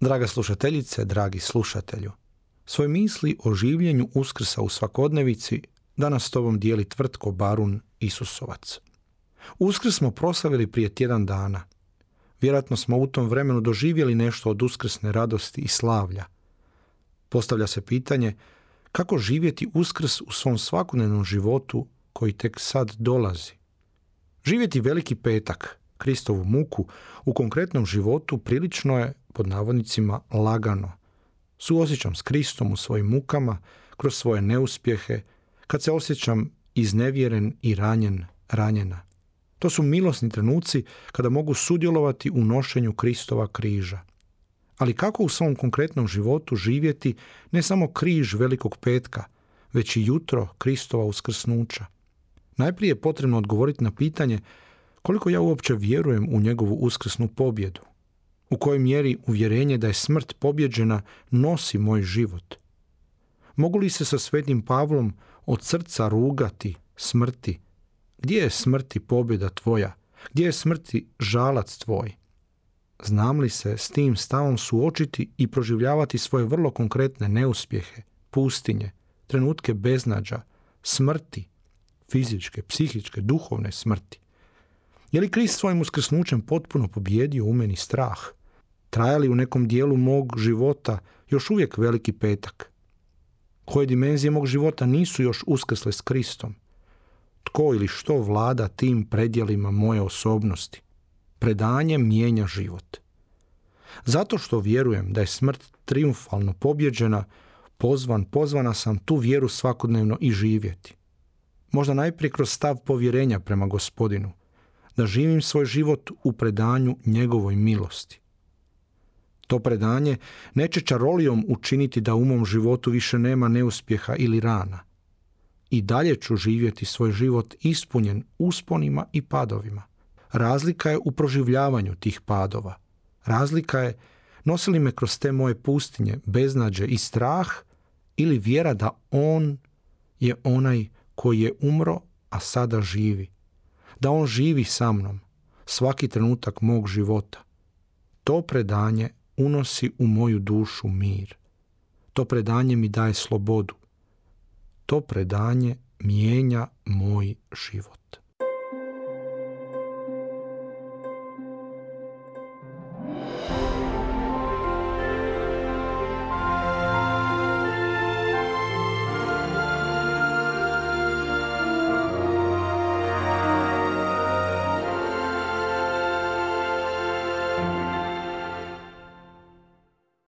Draga slušateljice, dragi slušatelju, svoje misli o življenju uskrsa u svakodnevici danas s tobom dijeli tvrtko Barun Isusovac. Uskrs smo proslavili prije tjedan dana. Vjerojatno smo u tom vremenu doživjeli nešto od uskrsne radosti i slavlja. Postavlja se pitanje kako živjeti uskrs u svom svakodnevnom životu koji tek sad dolazi. Živjeti veliki petak, Kristovu muku, u konkretnom životu prilično je, pod navodnicima, lagano. Suosjećam s Kristom u svojim mukama, kroz svoje neuspjehe, kad se osjećam iznevjeren i ranjen, ranjena. To su milosni trenuci kada mogu sudjelovati u nošenju Kristova križa. Ali kako u svom konkretnom životu živjeti ne samo križ velikog petka, već i jutro Kristova uskrsnuća? Najprije je potrebno odgovoriti na pitanje koliko ja uopće vjerujem u njegovu uskrsnu pobjedu. U kojoj mjeri uvjerenje da je smrt pobjeđena nosi moj život. Mogu li se sa svetim Pavlom od srca rugati smrti? Gdje je smrti pobjeda tvoja? Gdje je smrti žalac tvoj? Znam li se s tim stavom suočiti i proživljavati svoje vrlo konkretne neuspjehe, pustinje, trenutke beznađa, smrti, fizičke, psihičke, duhovne smrti? Je li Krist svojim uskrsnućem potpuno pobjedio u meni strah? Traja li u nekom dijelu mog života još uvijek veliki petak? Koje dimenzije mog života nisu još uskrsle s Kristom? Tko ili što vlada tim predjelima moje osobnosti? Predanje mijenja život. Zato što vjerujem da je smrt triumfalno pobjeđena, pozvan, pozvana sam tu vjeru svakodnevno i živjeti. Možda najprije kroz stav povjerenja prema gospodinu, da živim svoj život u predanju njegovoj milosti. To predanje neće čarolijom učiniti da u mom životu više nema neuspjeha ili rana. I dalje ću živjeti svoj život ispunjen usponima i padovima. Razlika je u proživljavanju tih padova. Razlika je nosili me kroz te moje pustinje, beznađe i strah ili vjera da On je onaj koji je umro, a sada živi da on živi sa mnom svaki trenutak mog života. To predanje unosi u moju dušu mir. To predanje mi daje slobodu. To predanje mijenja moj život.